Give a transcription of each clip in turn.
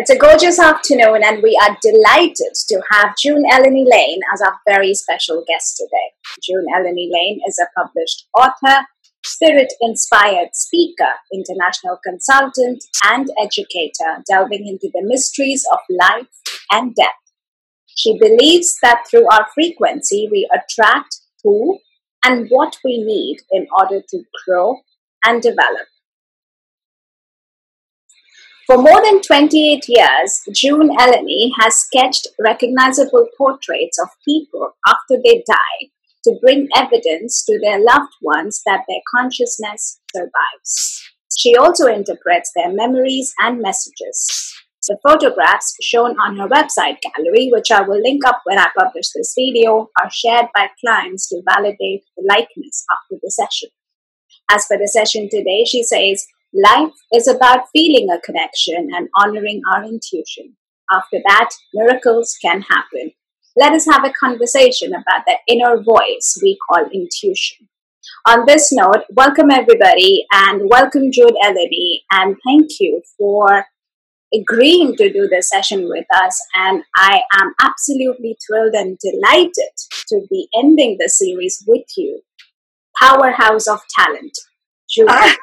It's a gorgeous afternoon, and we are delighted to have June Eleni Lane as our very special guest today. June Eleni Lane is a published author, spirit inspired speaker, international consultant, and educator, delving into the mysteries of life and death. She believes that through our frequency, we attract who and what we need in order to grow and develop. For more than 28 years, June Eleni has sketched recognizable portraits of people after they die to bring evidence to their loved ones that their consciousness survives. She also interprets their memories and messages. The photographs shown on her website gallery, which I will link up when I publish this video, are shared by clients to validate the likeness after the session. As for the session today, she says, Life is about feeling a connection and honoring our intuition. After that, miracles can happen. Let us have a conversation about that inner voice we call intuition. On this note, welcome everybody and welcome June Eleni and thank you for agreeing to do this session with us. And I am absolutely thrilled and delighted to be ending the series with you. Powerhouse of Talent. And ah.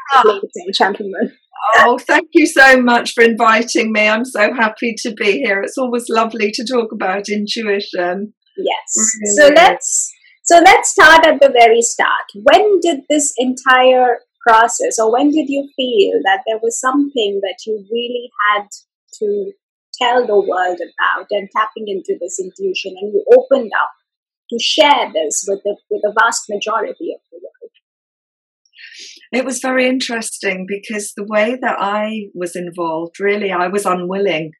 gentlemen. Oh, thank you so much for inviting me. I'm so happy to be here. It's always lovely to talk about intuition. Yes. So let's so let's start at the very start. When did this entire process or when did you feel that there was something that you really had to tell the world about and tapping into this intuition and you opened up to share this with the with the vast majority of the world? It was very interesting because the way that I was involved, really, I was unwilling.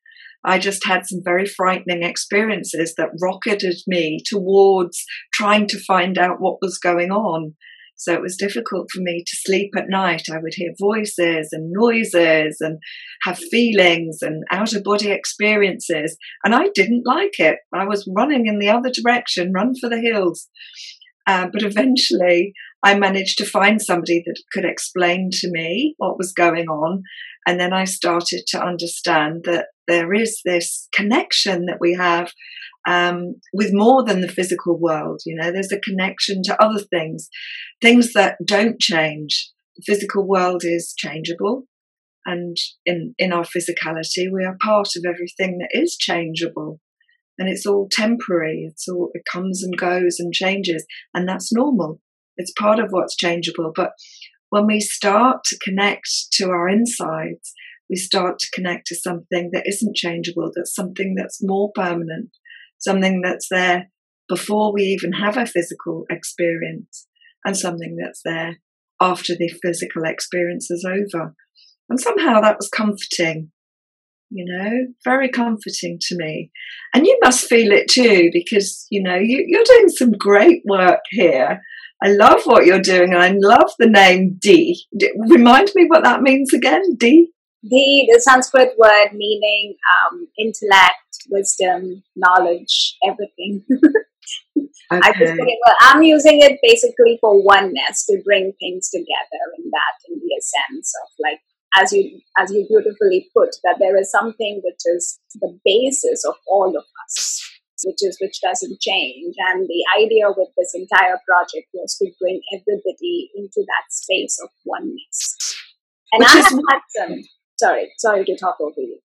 I just had some very frightening experiences that rocketed me towards trying to find out what was going on. So it was difficult for me to sleep at night. I would hear voices and noises and have feelings and out of body experiences. And I didn't like it. I was running in the other direction, run for the hills. Uh, but eventually, I managed to find somebody that could explain to me what was going on. And then I started to understand that there is this connection that we have um, with more than the physical world. You know, there's a connection to other things, things that don't change. The physical world is changeable. And in, in our physicality, we are part of everything that is changeable. And it's all temporary. It's all, it comes and goes and changes. And that's normal. It's part of what's changeable. But when we start to connect to our insides, we start to connect to something that isn't changeable, that's something that's more permanent, something that's there before we even have a physical experience, and something that's there after the physical experience is over. And somehow that was comforting, you know, very comforting to me. And you must feel it too, because, you know, you, you're doing some great work here. I love what you're doing. I love the name D. Remind me what that means again, D? D, the Sanskrit word meaning um, intellect, wisdom, knowledge, everything. okay. I just it, well, I'm using it basically for oneness to bring things together in that, in the essence of like, as you as you beautifully put, that there is something which is the basis of all of us which is which doesn't change. And the idea with this entire project was to bring everybody into that space of oneness. And which I have had some. Sorry, sorry to talk over you.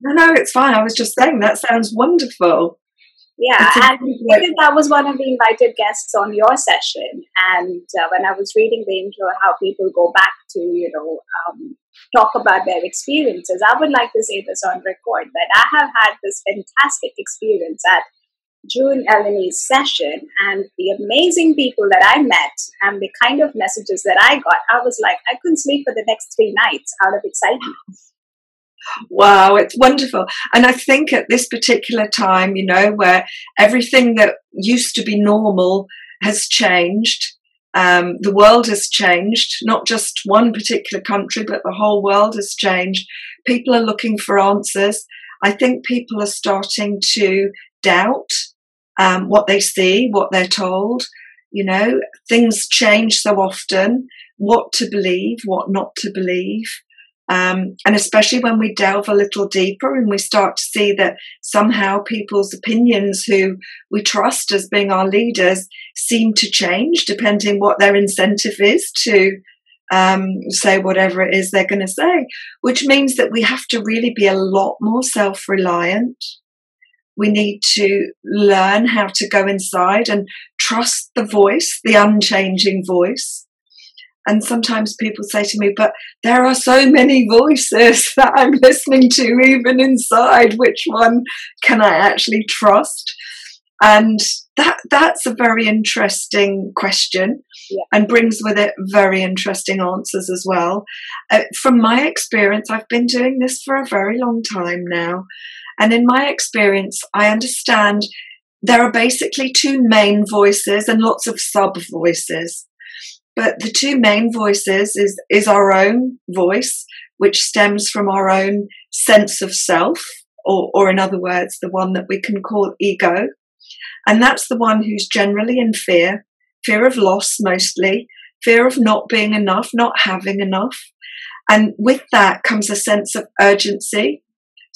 No, no, it's fine. I was just saying that sounds wonderful. Yeah, and because I was one of the invited guests on your session, and uh, when I was reading the intro, how people go back to you know um, talk about their experiences, I would like to say this on record that I have had this fantastic experience at June Eleni's session, and the amazing people that I met, and the kind of messages that I got, I was like, I couldn't sleep for the next three nights out of excitement. Wow, it's wonderful. And I think at this particular time, you know, where everything that used to be normal has changed, um, the world has changed, not just one particular country, but the whole world has changed. People are looking for answers. I think people are starting to doubt um, what they see, what they're told. You know, things change so often. What to believe, what not to believe. Um, and especially when we delve a little deeper and we start to see that somehow people's opinions who we trust as being our leaders seem to change depending what their incentive is to um, say whatever it is they're going to say, which means that we have to really be a lot more self reliant. We need to learn how to go inside and trust the voice, the unchanging voice. And sometimes people say to me, but there are so many voices that I'm listening to, even inside. Which one can I actually trust? And that that's a very interesting question yeah. and brings with it very interesting answers as well. Uh, from my experience, I've been doing this for a very long time now. And in my experience, I understand there are basically two main voices and lots of sub voices. But the two main voices is, is our own voice, which stems from our own sense of self, or, or in other words, the one that we can call ego. And that's the one who's generally in fear, fear of loss mostly, fear of not being enough, not having enough. And with that comes a sense of urgency.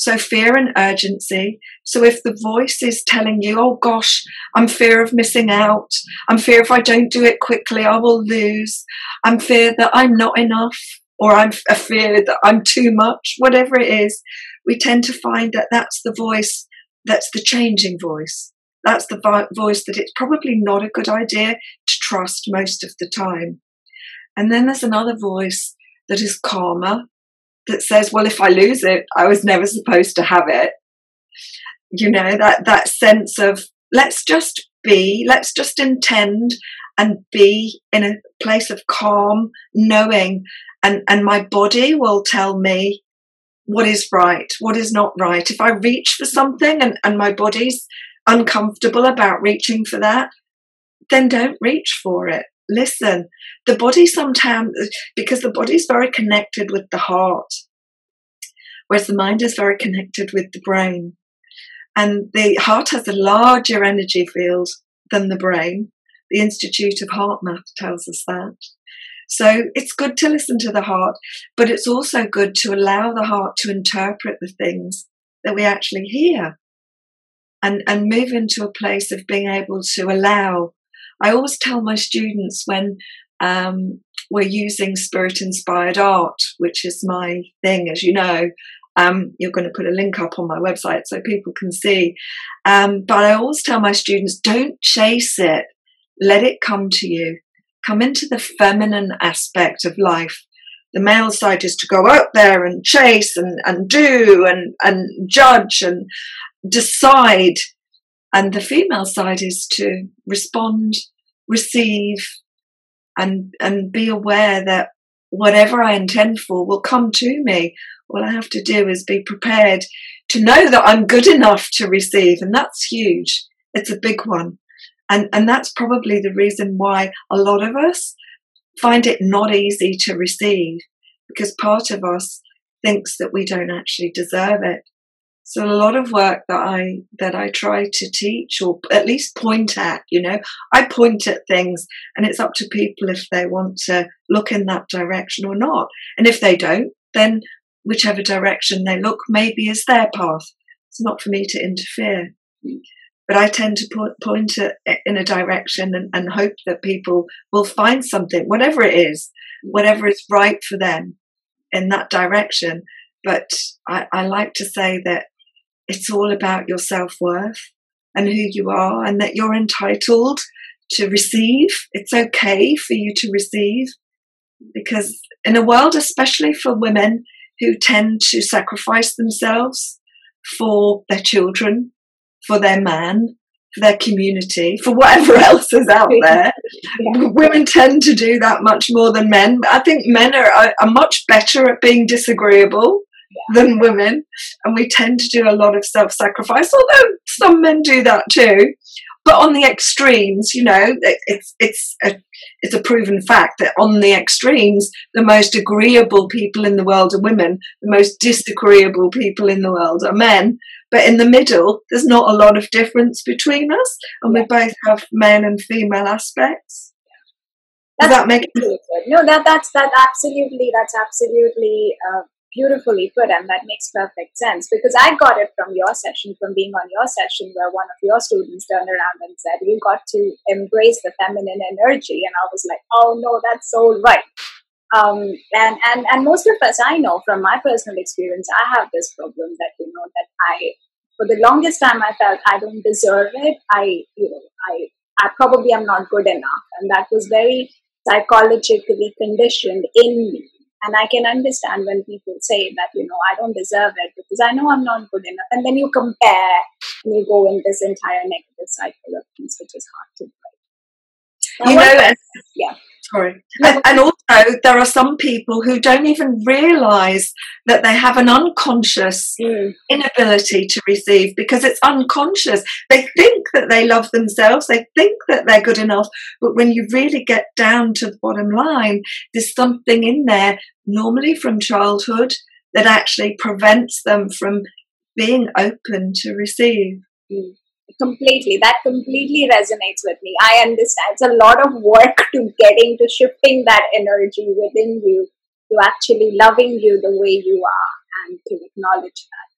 So fear and urgency. So if the voice is telling you, oh gosh, I'm fear of missing out. I'm fear if I don't do it quickly, I will lose. I'm fear that I'm not enough or I'm a fear that I'm too much, whatever it is, we tend to find that that's the voice that's the changing voice. That's the voice that it's probably not a good idea to trust most of the time. And then there's another voice that is calmer, that says, well, if I lose it, I was never supposed to have it. You know, that, that sense of let's just be, let's just intend and be in a place of calm, knowing, and, and my body will tell me what is right, what is not right. If I reach for something and, and my body's uncomfortable about reaching for that, then don't reach for it. Listen. The body sometimes, because the body is very connected with the heart, whereas the mind is very connected with the brain. And the heart has a larger energy field than the brain. The Institute of HeartMath tells us that. So it's good to listen to the heart, but it's also good to allow the heart to interpret the things that we actually hear and, and move into a place of being able to allow. I always tell my students when um, we're using spirit inspired art, which is my thing, as you know. Um, you're going to put a link up on my website so people can see. Um, but I always tell my students don't chase it, let it come to you. Come into the feminine aspect of life. The male side is to go out there and chase and, and do and, and judge and decide. And the female side is to respond, receive, and, and be aware that whatever I intend for will come to me. All I have to do is be prepared to know that I'm good enough to receive. And that's huge. It's a big one. And, and that's probably the reason why a lot of us find it not easy to receive because part of us thinks that we don't actually deserve it. So a lot of work that I that I try to teach or at least point at, you know, I point at things and it's up to people if they want to look in that direction or not. And if they don't, then whichever direction they look maybe is their path. It's not for me to interfere. But I tend to po- point it in a direction and, and hope that people will find something, whatever it is, whatever is right for them in that direction. But I, I like to say that it's all about your self worth and who you are, and that you're entitled to receive. It's okay for you to receive because, in a world, especially for women who tend to sacrifice themselves for their children, for their man, for their community, for whatever else is out there. yeah. Women tend to do that much more than men. I think men are, are, are much better at being disagreeable than women, and we tend to do a lot of self sacrifice, although some men do that too. But on the extremes, you know, it's it's a it's a proven fact that on the extremes, the most agreeable people in the world are women, the most disagreeable people in the world are men. But in the middle, there's not a lot of difference between us, and we both have men and female aspects. Does that make sense? No, that that's that absolutely that's absolutely uh, beautifully put, and that makes perfect sense because I got it from your session, from being on your session, where one of your students turned around and said, You got to embrace the feminine energy. And I was like, Oh, no, that's so right. Um, and, and, and most of us, I know from my personal experience, I have this problem that, you know, that I, for the longest time, I felt I don't deserve it. I, you know, I, I probably am not good enough. And that was very psychologically conditioned in me and I can understand when people say that, you know, I don't deserve it because I know I'm not good enough. And then you compare and you go in this entire negative cycle of things, which is hard to break. You know, yeah. Sorry. And, and, also, there are some people who don't even realize that they have an unconscious mm. inability to receive because it's unconscious. They think that they love themselves, they think that they're good enough, but when you really get down to the bottom line, there's something in there, normally from childhood, that actually prevents them from being open to receive. Mm completely. That completely resonates with me. I understand. It's a lot of work to getting to shifting that energy within you to actually loving you the way you are and to acknowledge that.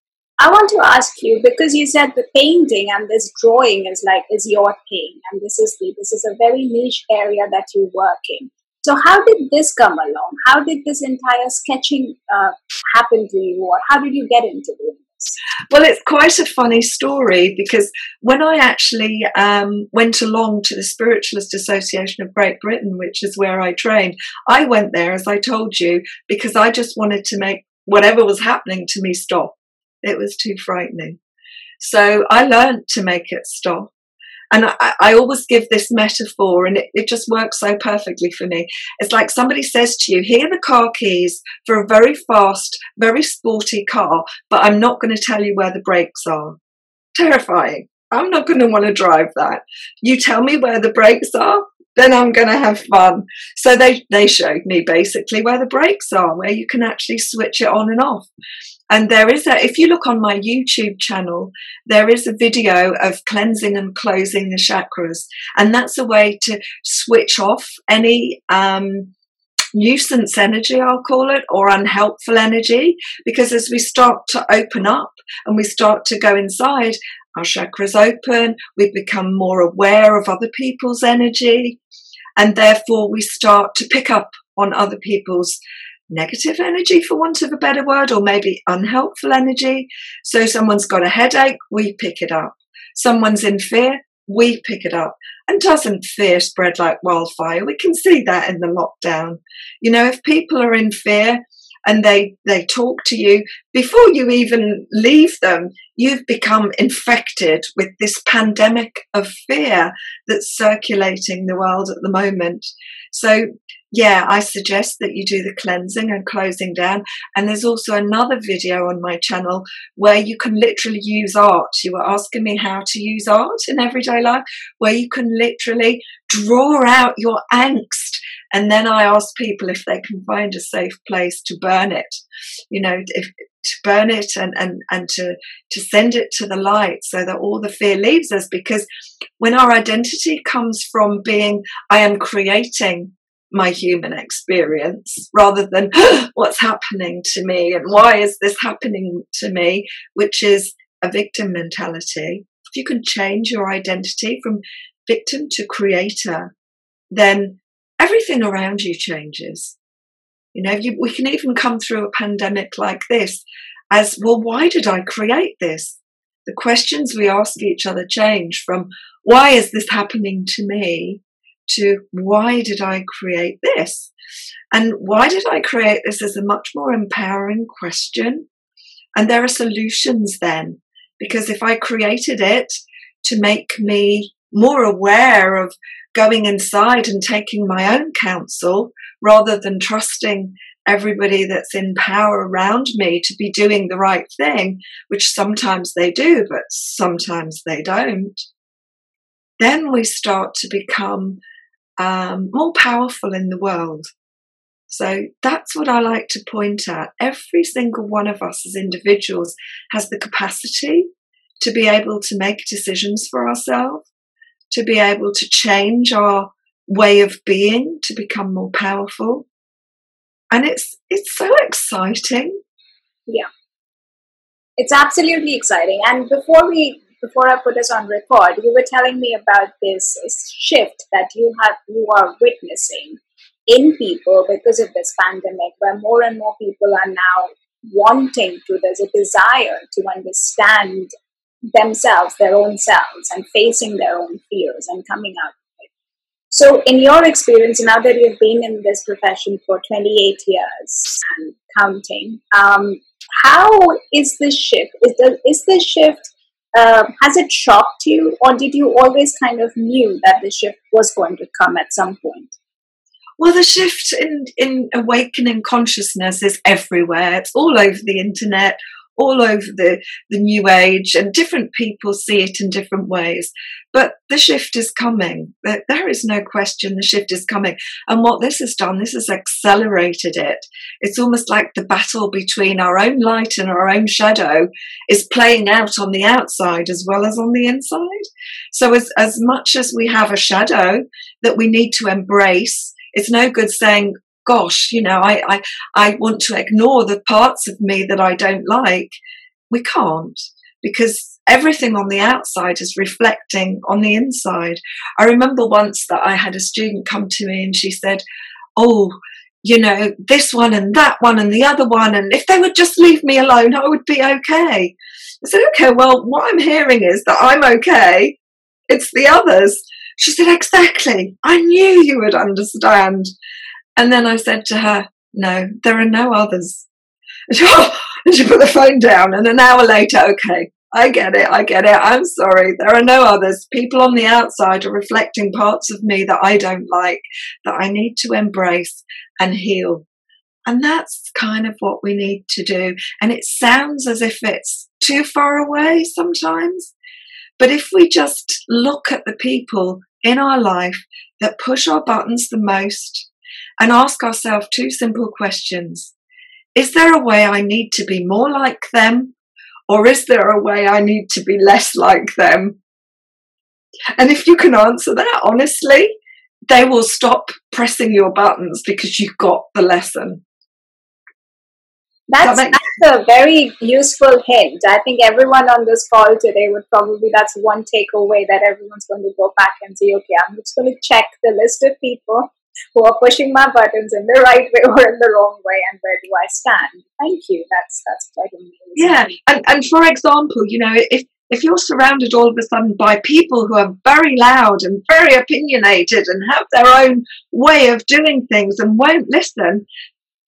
I want to ask you because you said the painting and this drawing is like is your thing and this is the this is a very niche area that you work in so how did this come along? How did this entire sketching uh, happen to you or how did you get into it well, it's quite a funny story because when I actually um, went along to the Spiritualist Association of Great Britain, which is where I trained, I went there, as I told you, because I just wanted to make whatever was happening to me stop. It was too frightening. So I learned to make it stop. And I, I always give this metaphor, and it, it just works so perfectly for me. It's like somebody says to you, Here are the car keys for a very fast, very sporty car, but I'm not going to tell you where the brakes are. Terrifying. I'm not going to want to drive that. You tell me where the brakes are, then I'm going to have fun. So they, they showed me basically where the brakes are, where you can actually switch it on and off. And there is a, if you look on my YouTube channel, there is a video of cleansing and closing the chakras. And that's a way to switch off any, um, nuisance energy, I'll call it, or unhelpful energy. Because as we start to open up and we start to go inside, our chakras open, we become more aware of other people's energy, and therefore we start to pick up on other people's negative energy, for want of a better word, or maybe unhelpful energy. So someone's got a headache, we pick it up. Someone's in fear, we pick it up. And doesn't fear spread like wildfire? We can see that in the lockdown. You know, if people are in fear and they, they talk to you, before you even leave them, you've become infected with this pandemic of fear that's circulating the world at the moment. So yeah, I suggest that you do the cleansing and closing down. And there's also another video on my channel where you can literally use art. You were asking me how to use art in everyday life, where you can literally draw out your angst. And then I ask people if they can find a safe place to burn it, you know, if, to burn it and, and, and to, to send it to the light so that all the fear leaves us. Because when our identity comes from being, I am creating my human experience rather than what's happening to me and why is this happening to me, which is a victim mentality. If you can change your identity from victim to creator, then everything around you changes. You know, you, we can even come through a pandemic like this as, well, why did I create this? The questions we ask each other change from, why is this happening to me? to why did I create this? And why did I create this is a much more empowering question. And there are solutions then, because if I created it to make me more aware of going inside and taking my own counsel rather than trusting everybody that's in power around me to be doing the right thing, which sometimes they do, but sometimes they don't, then we start to become um, more powerful in the world. So that's what I like to point at. Every single one of us as individuals has the capacity to be able to make decisions for ourselves, to be able to change our way of being to become more powerful. And it's it's so exciting. Yeah. It's absolutely exciting. And before we before I put us on record, you were telling me about this shift that you have you are witnessing in people because of this pandemic, where more and more people are now wanting to, there's a desire to understand themselves, their own selves, and facing their own fears and coming out so, in your experience, now that you've been in this profession for 28 years and counting, um, how is this shift? Is the is this shift uh, has it shocked you, or did you always kind of knew that the shift was going to come at some point? Well, the shift in, in awakening consciousness is everywhere. It's all over the internet, all over the, the new age, and different people see it in different ways. But the shift is coming. There is no question the shift is coming. And what this has done, this has accelerated it. It's almost like the battle between our own light and our own shadow is playing out on the outside as well as on the inside. So, as, as much as we have a shadow that we need to embrace, it's no good saying, gosh, you know, I, I, I want to ignore the parts of me that I don't like. We can't because everything on the outside is reflecting on the inside. I remember once that I had a student come to me and she said, Oh, you know, this one and that one and the other one, and if they would just leave me alone, I would be okay. I said, Okay, well, what I'm hearing is that I'm okay. It's the others. She said, Exactly. I knew you would understand. And then I said to her, No, there are no others. And she, oh, and she put the phone down. And an hour later, okay, I get it, I get it. I'm sorry. There are no others. People on the outside are reflecting parts of me that I don't like, that I need to embrace and heal. And that's kind of what we need to do. And it sounds as if it's too far away sometimes. But if we just look at the people in our life that push our buttons the most, and ask ourselves two simple questions. Is there a way I need to be more like them? Or is there a way I need to be less like them? And if you can answer that honestly, they will stop pressing your buttons because you've got the lesson. That's, that's a very useful hint. I think everyone on this call today would probably, that's one takeaway that everyone's going to go back and say, okay, I'm just going to check the list of people who are pushing my buttons in the right way or in the wrong way and where do I stand? Thank you. That's that's quite amazing. Yeah. And and for example, you know, if if you're surrounded all of a sudden by people who are very loud and very opinionated and have their own way of doing things and won't listen,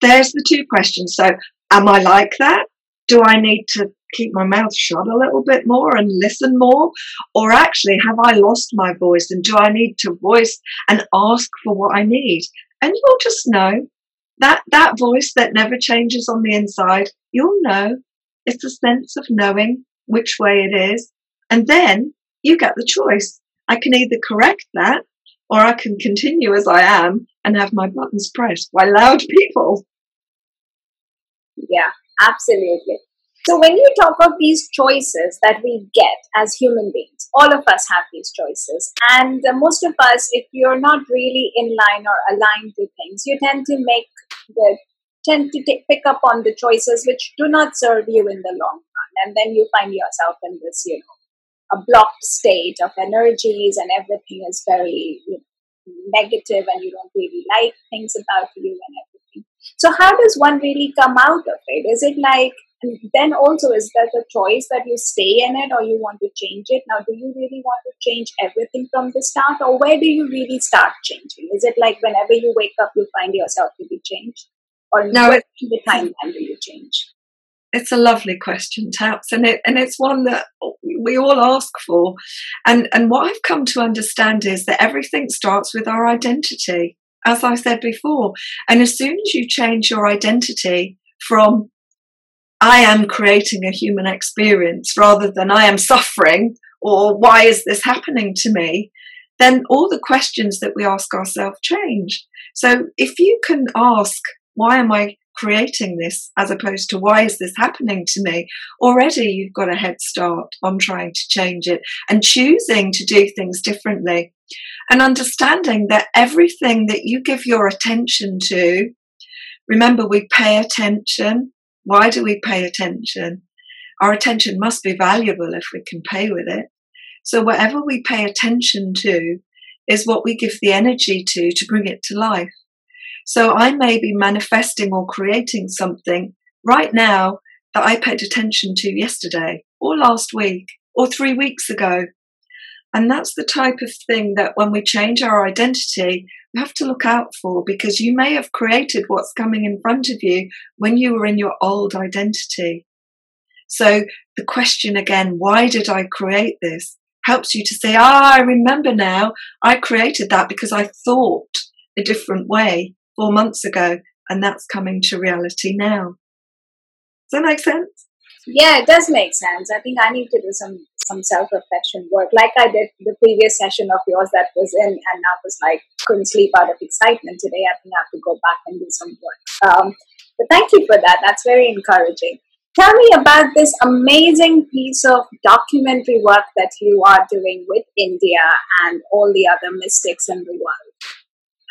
there's the two questions. So, am I like that? Do I need to keep my mouth shut a little bit more and listen more? Or actually, have I lost my voice and do I need to voice and ask for what I need? And you'll just know that that voice that never changes on the inside, you'll know. It's a sense of knowing which way it is. And then you get the choice. I can either correct that or I can continue as I am and have my buttons pressed by loud people. Yeah, absolutely. So, when you talk of these choices that we get as human beings, all of us have these choices. And uh, most of us, if you're not really in line or aligned to things, you tend to make the tend to pick up on the choices which do not serve you in the long run. And then you find yourself in this, you know, a blocked state of energies and everything is very you know, negative and you don't really like things about you and everything. So, how does one really come out of it? Is it like and then also, is that a choice that you stay in it or you want to change it? Now, do you really want to change everything from the start, or where do you really start changing? Is it like whenever you wake up, you find yourself to be changed, or no? It, the timeline do you change? It's a lovely question, Taps, and it and it's one that we all ask for. And and what I've come to understand is that everything starts with our identity, as I said before. And as soon as you change your identity from I am creating a human experience rather than I am suffering or why is this happening to me, then all the questions that we ask ourselves change. So if you can ask, why am I creating this as opposed to why is this happening to me already you've got a head start on trying to change it and choosing to do things differently and understanding that everything that you give your attention to remember we pay attention Why do we pay attention? Our attention must be valuable if we can pay with it. So whatever we pay attention to is what we give the energy to to bring it to life. So I may be manifesting or creating something right now that I paid attention to yesterday or last week or three weeks ago. And that's the type of thing that when we change our identity, we have to look out for because you may have created what's coming in front of you when you were in your old identity. So the question again, why did I create this? helps you to say, ah, I remember now, I created that because I thought a different way four months ago, and that's coming to reality now. Does that make sense? Yeah, it does make sense. I think I need to do some some self reflection work, like I did the previous session of yours that was in, and I was like couldn't sleep out of excitement today. I think I have to go back and do some work. Um, but thank you for that. That's very encouraging. Tell me about this amazing piece of documentary work that you are doing with India and all the other mystics in the world.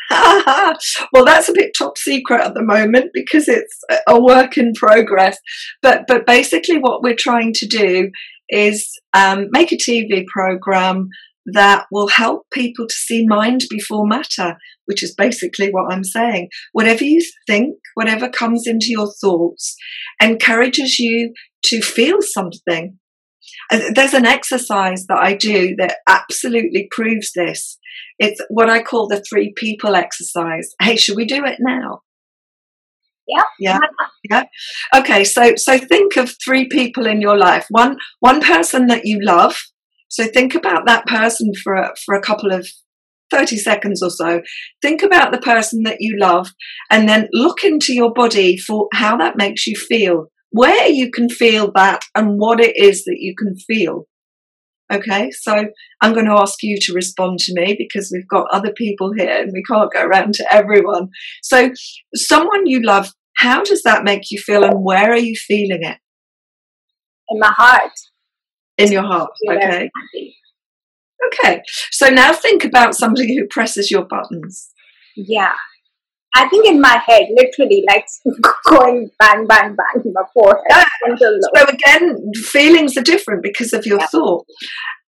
well, that's a bit top secret at the moment because it's a work in progress. But but basically, what we're trying to do is um, make a TV program that will help people to see mind before matter, which is basically what I'm saying. Whatever you think, whatever comes into your thoughts, encourages you to feel something. There's an exercise that I do that absolutely proves this. It's what I call the three people exercise. Hey, should we do it now? Yeah. Yeah. Yeah. Okay, so so think of three people in your life. One one person that you love, so think about that person for a, for a couple of 30 seconds or so. Think about the person that you love and then look into your body for how that makes you feel, where you can feel that and what it is that you can feel. Okay, so I'm going to ask you to respond to me because we've got other people here and we can't go around to everyone. So, someone you love, how does that make you feel and where are you feeling it? In my heart in your heart. Okay. Okay. So now think about somebody who presses your buttons. Yeah. I think in my head, literally, like going bang, bang, bang in my forehead. Yeah. So again, feelings are different because of your yeah. thought.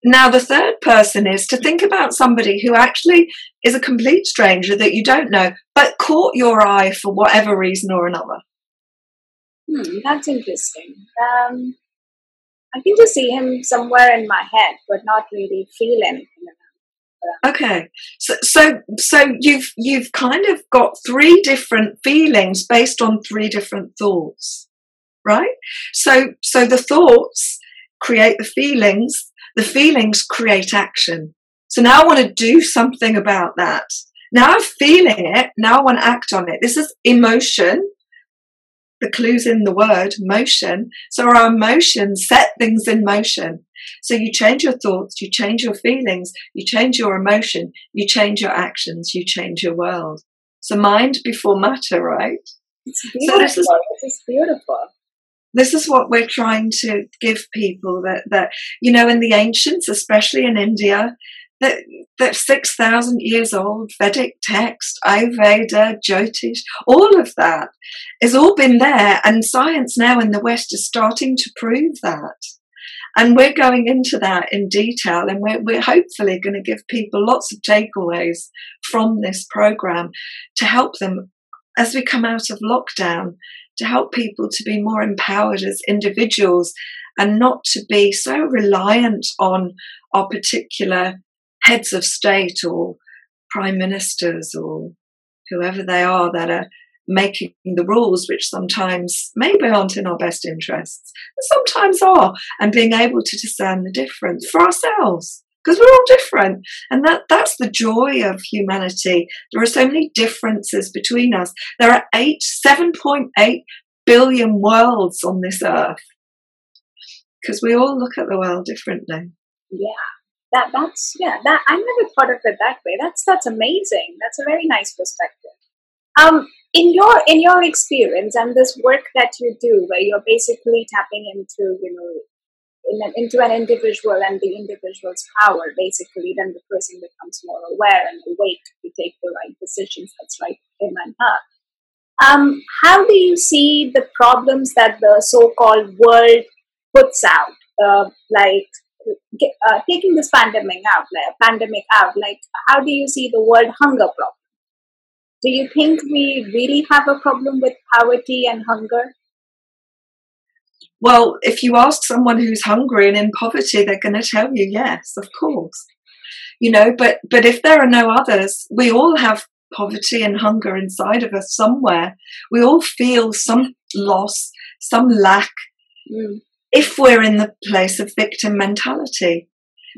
Now, the third person is to think about somebody who actually is a complete stranger that you don't know, but caught your eye for whatever reason or another. Hmm, that's interesting. Um, I can just see him somewhere in my head, but not really feel anything. Okay, so so so you've you've kind of got three different feelings based on three different thoughts, right? So so the thoughts create the feelings, the feelings create action. So now I want to do something about that. Now I'm feeling it. Now I want to act on it. This is emotion the clues in the word motion. So our emotions set things in motion. So you change your thoughts, you change your feelings, you change your emotion, you change your actions, you change your world. So mind before matter, right? It's beautiful. So this is, this is beautiful. This is what we're trying to give people that, that, you know, in the ancients, especially in India, that, that 6,000 years old Vedic text, Ayurveda, Jyotish, all of that has all been there. And science now in the West is starting to prove that. And we're going into that in detail, and we're, we're hopefully going to give people lots of takeaways from this program to help them as we come out of lockdown, to help people to be more empowered as individuals and not to be so reliant on our particular heads of state or prime ministers or whoever they are that are making the rules, which sometimes maybe aren't in our best interests, but sometimes are, and being able to discern the difference for ourselves. Because we're all different. And that, that's the joy of humanity. There are so many differences between us. There are eight, 7.8 billion worlds on this earth. Because we all look at the world differently. Yeah that that's yeah that i never thought of it that way. That's that's amazing. That's a very nice perspective. Um in your in your experience and this work that you do where you're basically tapping into you know in an, into an individual and the individual's power basically then the person becomes more aware and awake to take the right decisions that's right him and her. Um, how do you see the problems that the so-called world puts out, uh, like uh, taking this pandemic out, like pandemic out? Like, how do you see the world hunger problem? Do you think we really have a problem with poverty and hunger? Well, if you ask someone who's hungry and in poverty, they're going to tell you yes, of course. You know, but but if there are no others, we all have poverty and hunger inside of us somewhere. We all feel some loss, some lack, mm. If we're in the place of victim mentality.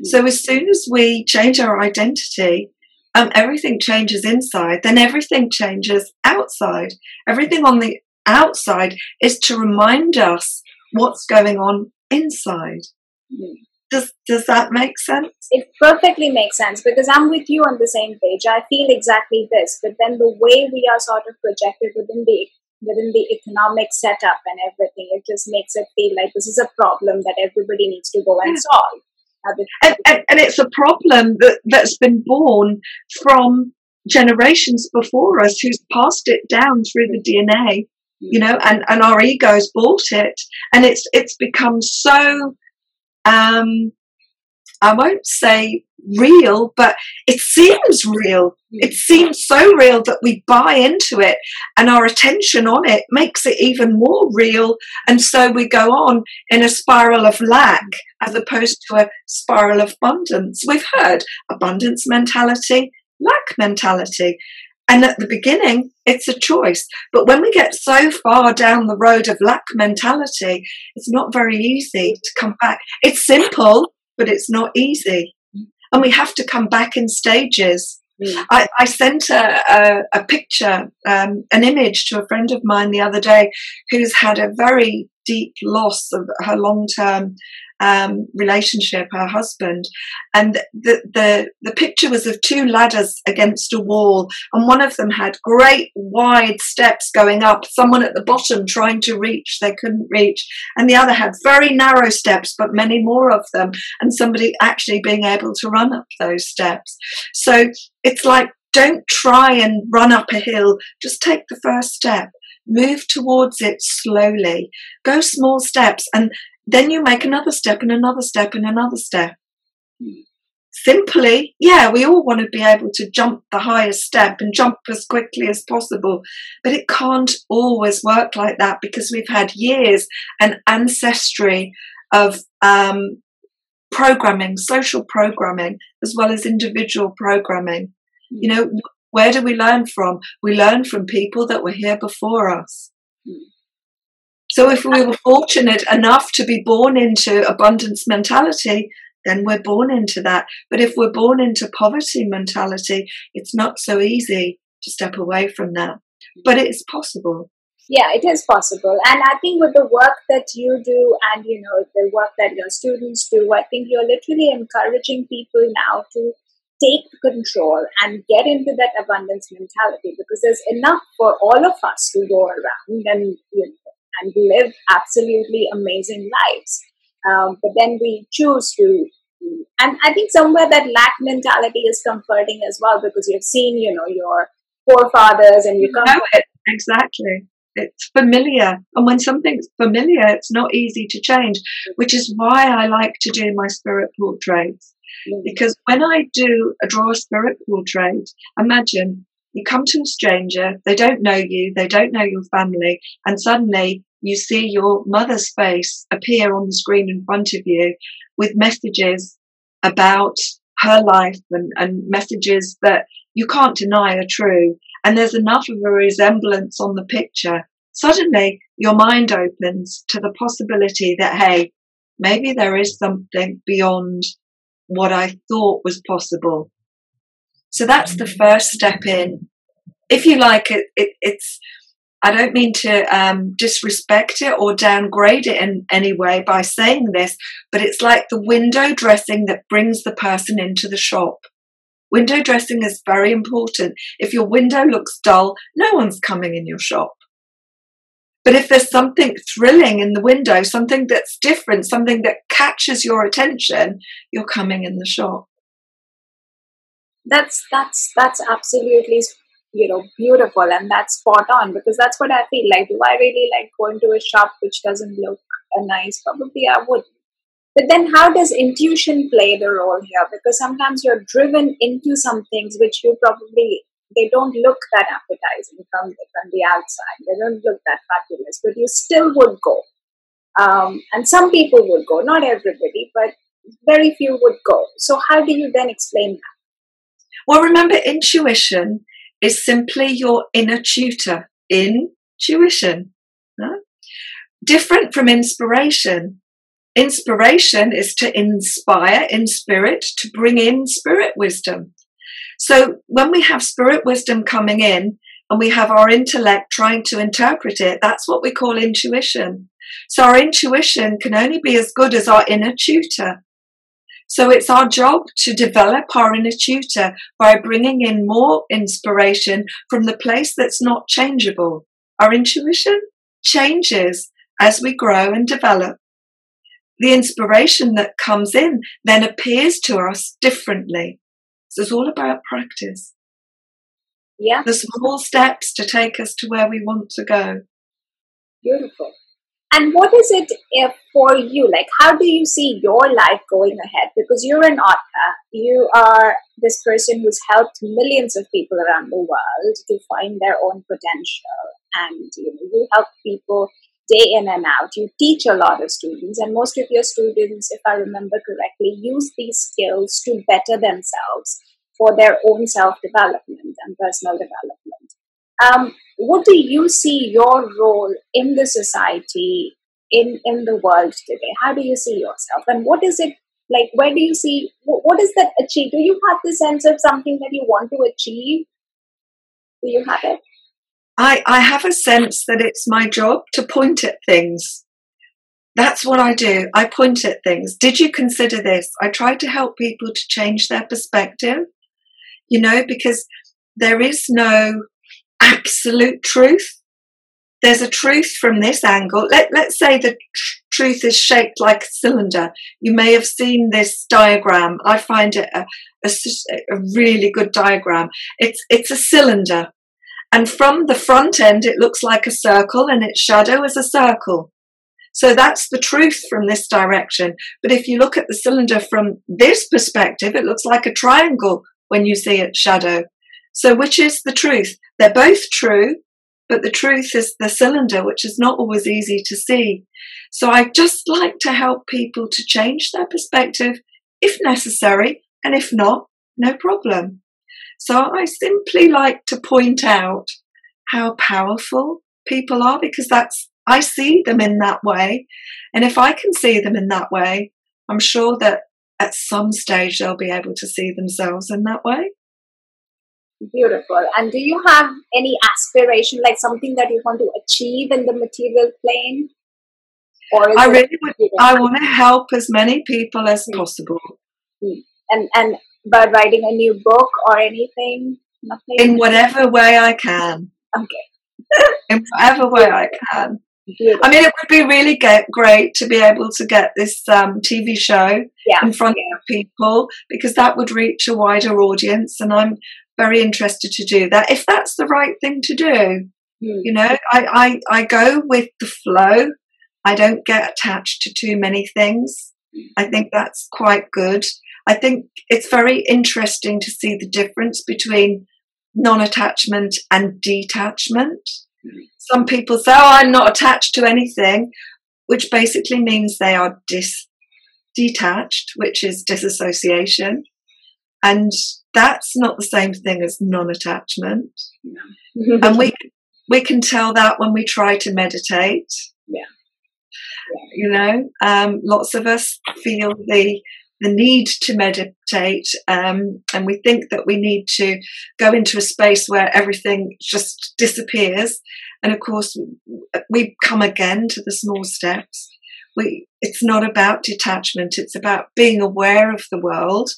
Mm. So as soon as we change our identity, um, everything changes inside, then everything changes outside. Everything on the outside is to remind us what's going on inside. Mm. Does does that make sense? It perfectly makes sense because I'm with you on the same page. I feel exactly this, but then the way we are sort of projected within the within the economic setup and everything, it just makes it feel like this is a problem that everybody needs to go and solve. And, and, and it's a problem that, that's been born from generations before us who's passed it down through the DNA, you know, and, and our egos bought it. And it's, it's become so um, I won't say real, but it seems real. It seems so real that we buy into it and our attention on it makes it even more real. And so we go on in a spiral of lack as opposed to a spiral of abundance. We've heard abundance mentality, lack mentality. And at the beginning, it's a choice. But when we get so far down the road of lack mentality, it's not very easy to come back. It's simple, but it's not easy. And we have to come back in stages. Mm. I, I, sent a, a, a picture, um, an image to a friend of mine the other day who's had a very deep loss of her long term um, relationship, her husband, and the, the the picture was of two ladders against a wall, and one of them had great wide steps going up. Someone at the bottom trying to reach, they couldn't reach, and the other had very narrow steps, but many more of them, and somebody actually being able to run up those steps. So it's like don't try and run up a hill. Just take the first step move towards it slowly go small steps and then you make another step and another step and another step. Simply, yeah, we all want to be able to jump the highest step and jump as quickly as possible, but it can't always work like that because we've had years and ancestry of um, programming, social programming, as well as individual programming. You know, where do we learn from? We learn from people that were here before us. Hmm. So if we were fortunate enough to be born into abundance mentality, then we're born into that. But if we're born into poverty mentality, it's not so easy to step away from that. But it's possible. Yeah, it is possible. And I think with the work that you do and you know the work that your students do, I think you're literally encouraging people now to take control and get into that abundance mentality because there's enough for all of us to go around and you know, and live absolutely amazing lives. Um, but then we choose to, and I think somewhere that lack mentality is comforting as well because you've seen, you know, your forefathers and you come. Know it exactly. It's familiar, and when something's familiar, it's not easy to change. Which is why I like to do my spirit portraits. Because when I do a draw a spirit portrait, imagine you come to a stranger, they don't know you, they don't know your family, and suddenly you see your mother's face appear on the screen in front of you with messages about her life and, and messages that you can't deny are true. And there's enough of a resemblance on the picture. Suddenly your mind opens to the possibility that, hey, maybe there is something beyond what I thought was possible. So that's the first step in. If you like, it, it it's I don't mean to um, disrespect it or downgrade it in any way by saying this, but it's like the window dressing that brings the person into the shop. Window dressing is very important. If your window looks dull, no one's coming in your shop. But if there's something thrilling in the window, something that's different, something that catches your attention, you're coming in the shop. That's that's that's absolutely you know beautiful and that's spot on because that's what i feel like. Do i really like going to a shop which doesn't look nice? Probably i wouldn't but then how does intuition play the role here? Because sometimes you're driven into some things which you probably they don't look that appetizing from the, from the outside they don't look that fabulous but you still would go um, and some people would go not everybody but very few would go so how do you then explain that well, remember, intuition is simply your inner tutor. Intuition. Huh? Different from inspiration. Inspiration is to inspire in spirit, to bring in spirit wisdom. So when we have spirit wisdom coming in and we have our intellect trying to interpret it, that's what we call intuition. So our intuition can only be as good as our inner tutor. So it's our job to develop our inner tutor by bringing in more inspiration from the place that's not changeable. Our intuition changes as we grow and develop. The inspiration that comes in then appears to us differently. So it's all about practice. Yeah. The small steps to take us to where we want to go. Beautiful. And what is it if for you? Like, how do you see your life going ahead? Because you're an author, you are this person who's helped millions of people around the world to find their own potential, and you, know, you help people day in and out. You teach a lot of students, and most of your students, if I remember correctly, use these skills to better themselves for their own self development and personal development. Um, what do you see your role in the society, in, in the world today? How do you see yourself? And what is it like? Where do you see, what is that achieve? Do you have the sense of something that you want to achieve? Do you have it? I, I have a sense that it's my job to point at things. That's what I do. I point at things. Did you consider this? I try to help people to change their perspective, you know, because there is no absolute truth. There's a truth from this angle. Let, let's say the tr- truth is shaped like a cylinder. You may have seen this diagram. I find it a, a, a really good diagram. It's, it's a cylinder. And from the front end, it looks like a circle and its shadow is a circle. So that's the truth from this direction. But if you look at the cylinder from this perspective, it looks like a triangle when you see its shadow. So which is the truth? They're both true, but the truth is the cylinder, which is not always easy to see. So I just like to help people to change their perspective if necessary, and if not, no problem. So I simply like to point out how powerful people are because that's, I see them in that way. And if I can see them in that way, I'm sure that at some stage they'll be able to see themselves in that way. Beautiful. And do you have any aspiration, like something that you want to achieve in the material plane? Or I really would, I want to help as many people as mm-hmm. possible. Mm-hmm. And and by writing a new book or anything? Nothing? In whatever way I can. Okay. in whatever way I can. Beautiful. I mean, it would be really get, great to be able to get this um, TV show yeah. in front yeah. of people because that would reach a wider audience. And I'm very interested to do that if that's the right thing to do. Mm. You know, I, I, I go with the flow. I don't get attached to too many things. I think that's quite good. I think it's very interesting to see the difference between non attachment and detachment. Some people say, Oh, I'm not attached to anything, which basically means they are dis- detached, which is disassociation. And that's not the same thing as non-attachment. No. and we we can tell that when we try to meditate. Yeah. You know, um, lots of us feel the the need to meditate, um, and we think that we need to go into a space where everything just disappears. And of course, we come again to the small steps. We, it's not about detachment; it's about being aware of the world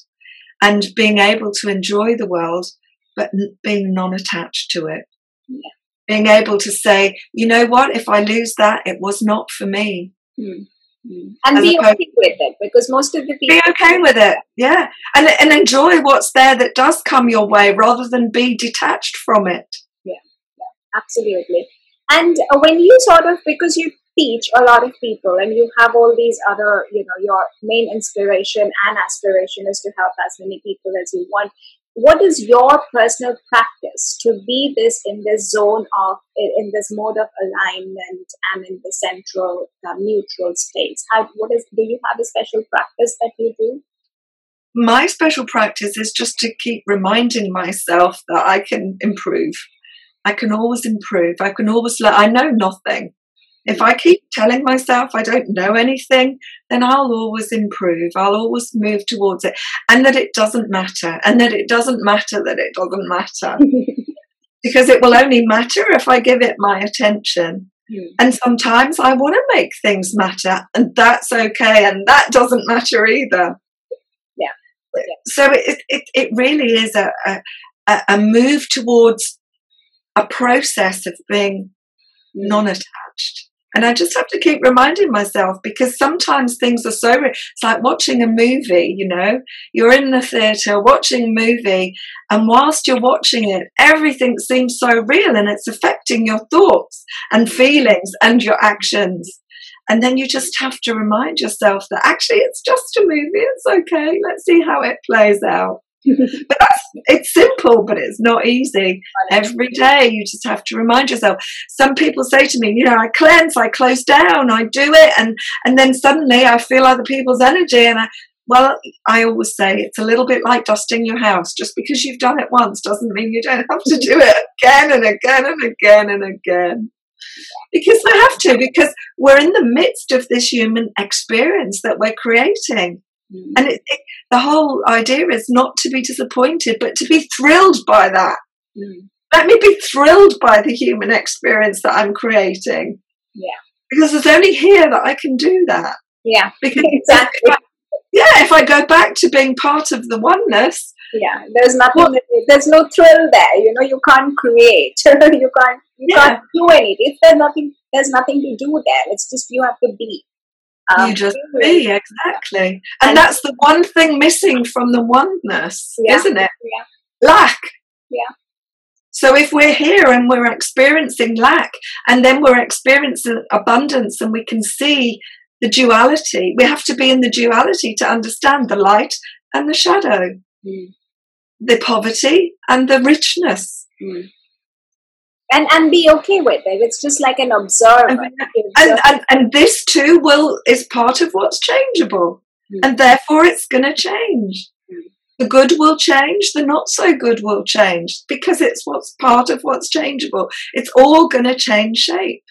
and being able to enjoy the world, but being non attached to it. Yeah. Being able to say, you know what, if I lose that, it was not for me. Mm. Mm. And be okay with it because most of the people be okay with it, yeah, and and enjoy what's there that does come your way rather than be detached from it. Yeah, yeah absolutely. And uh, when you sort of because you teach a lot of people and you have all these other, you know, your main inspiration and aspiration is to help as many people as you want what is your personal practice to be this in this zone of in this mode of alignment and in the central uh, neutral states how what is do you have a special practice that you do? My special practice is just to keep reminding myself that i can improve. I can always improve. I can always let i know nothing if I keep telling myself I don't know anything, then I'll always improve. I'll always move towards it. And that it doesn't matter. And that it doesn't matter that it doesn't matter. because it will only matter if I give it my attention. Mm. And sometimes I want to make things matter, and that's okay. And that doesn't matter either. Yeah. yeah. So it, it, it really is a, a, a move towards a process of being hmm. non attached. And I just have to keep reminding myself because sometimes things are so, re- it's like watching a movie, you know, you're in the theatre watching a movie, and whilst you're watching it, everything seems so real and it's affecting your thoughts and feelings and your actions. And then you just have to remind yourself that actually it's just a movie, it's okay, let's see how it plays out. but that's, it's simple, but it's not easy. Every day you just have to remind yourself. Some people say to me, you know, I cleanse, I close down, I do it, and and then suddenly I feel other people's energy, and I. Well, I always say it's a little bit like dusting your house. Just because you've done it once doesn't mean you don't have to do it again and again and again and again. Because I have to, because we're in the midst of this human experience that we're creating. Mm. And it, it, the whole idea is not to be disappointed, but to be thrilled by that. Mm. Let me be thrilled by the human experience that I'm creating. Yeah. Because it's only here that I can do that. Yeah. Because exactly. If I, yeah, if I go back to being part of the oneness. Yeah, there's nothing. Well, there's no thrill there. You know, you can't create. you can't. You yeah. can't do anything. There's nothing. There's nothing to do there. It's just you have to be. Um, you just be exactly, and, and, that's the one thing missing from the oneness, yeah, isn't it? Yeah. Lack. Yeah. So if we're here and we're experiencing lack, and then we're experiencing abundance, and we can see the duality, we have to be in the duality to understand the light and the shadow, mm. the poverty and the richness. Mm and and be okay with it it's just like an observer and, and, and, and this too will is part of what's changeable mm. and therefore it's going to change mm. the good will change the not so good will change because it's what's part of what's changeable it's all going to change shape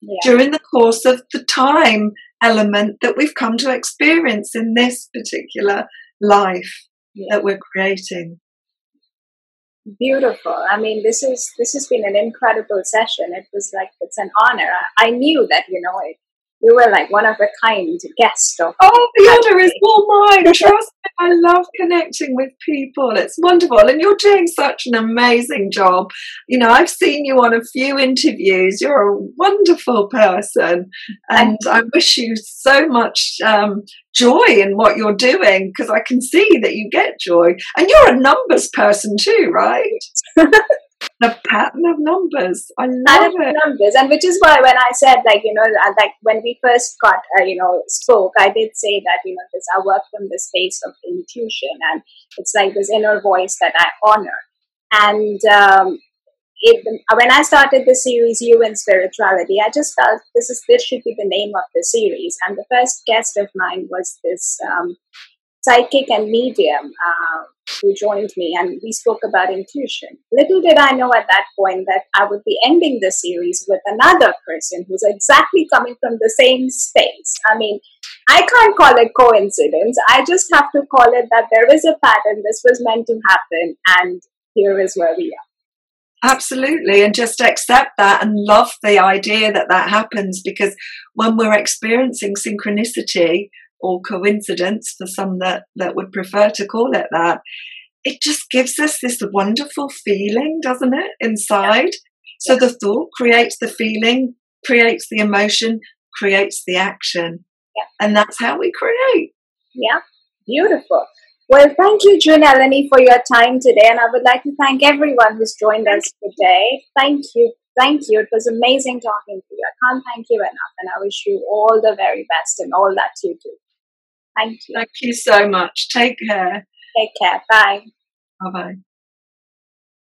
yeah. during the course of the time element that we've come to experience in this particular life yeah. that we're creating beautiful. I mean this is this has been an incredible session. It was like it's an honor. I, I knew that you know it, you were like one of a kind guest of oh the honor is all mine. Trust me i love connecting with people. It's wonderful. And you're doing such an amazing job. You know i've seen you on a few interviews. You're a wonderful person. And i wish you so much um, joy in what you're doing because i can see that you get joy. And you're a numbers person too right the pattern of numbers. I love it. Numbers, and which is why when I said like you know uh, like when we first got uh, you know spoke, I did say that you know this I work from the space of intuition, and it's like this inner voice that I honor. And um, it, when I started the series "You and Spirituality," I just felt this is this should be the name of the series. And the first guest of mine was this um, psychic and medium uh, who joined me, and we spoke about intuition. Little did I know at that point that I would be ending the series with another person who's exactly coming from the same space. I mean, I can't call it coincidence. I just have to call it that there is a pattern. This was meant to happen, and here is where we are. Absolutely, and just accept that and love the idea that that happens because when we're experiencing synchronicity, or coincidence for some that, that would prefer to call it that, it just gives us this wonderful feeling, doesn't it, inside? So the thought creates the feeling, creates the emotion, creates the action. Yeah. And that's how we create. Yeah. Beautiful. Well, thank you, June Eleni, for your time today. And I would like to thank everyone who's joined us today. Thank you. Thank you. It was amazing talking to you. I can't thank you enough. And I wish you all the very best in all that you do. Thank you. Thank you so much. Take care. Take care. Bye. Bye bye.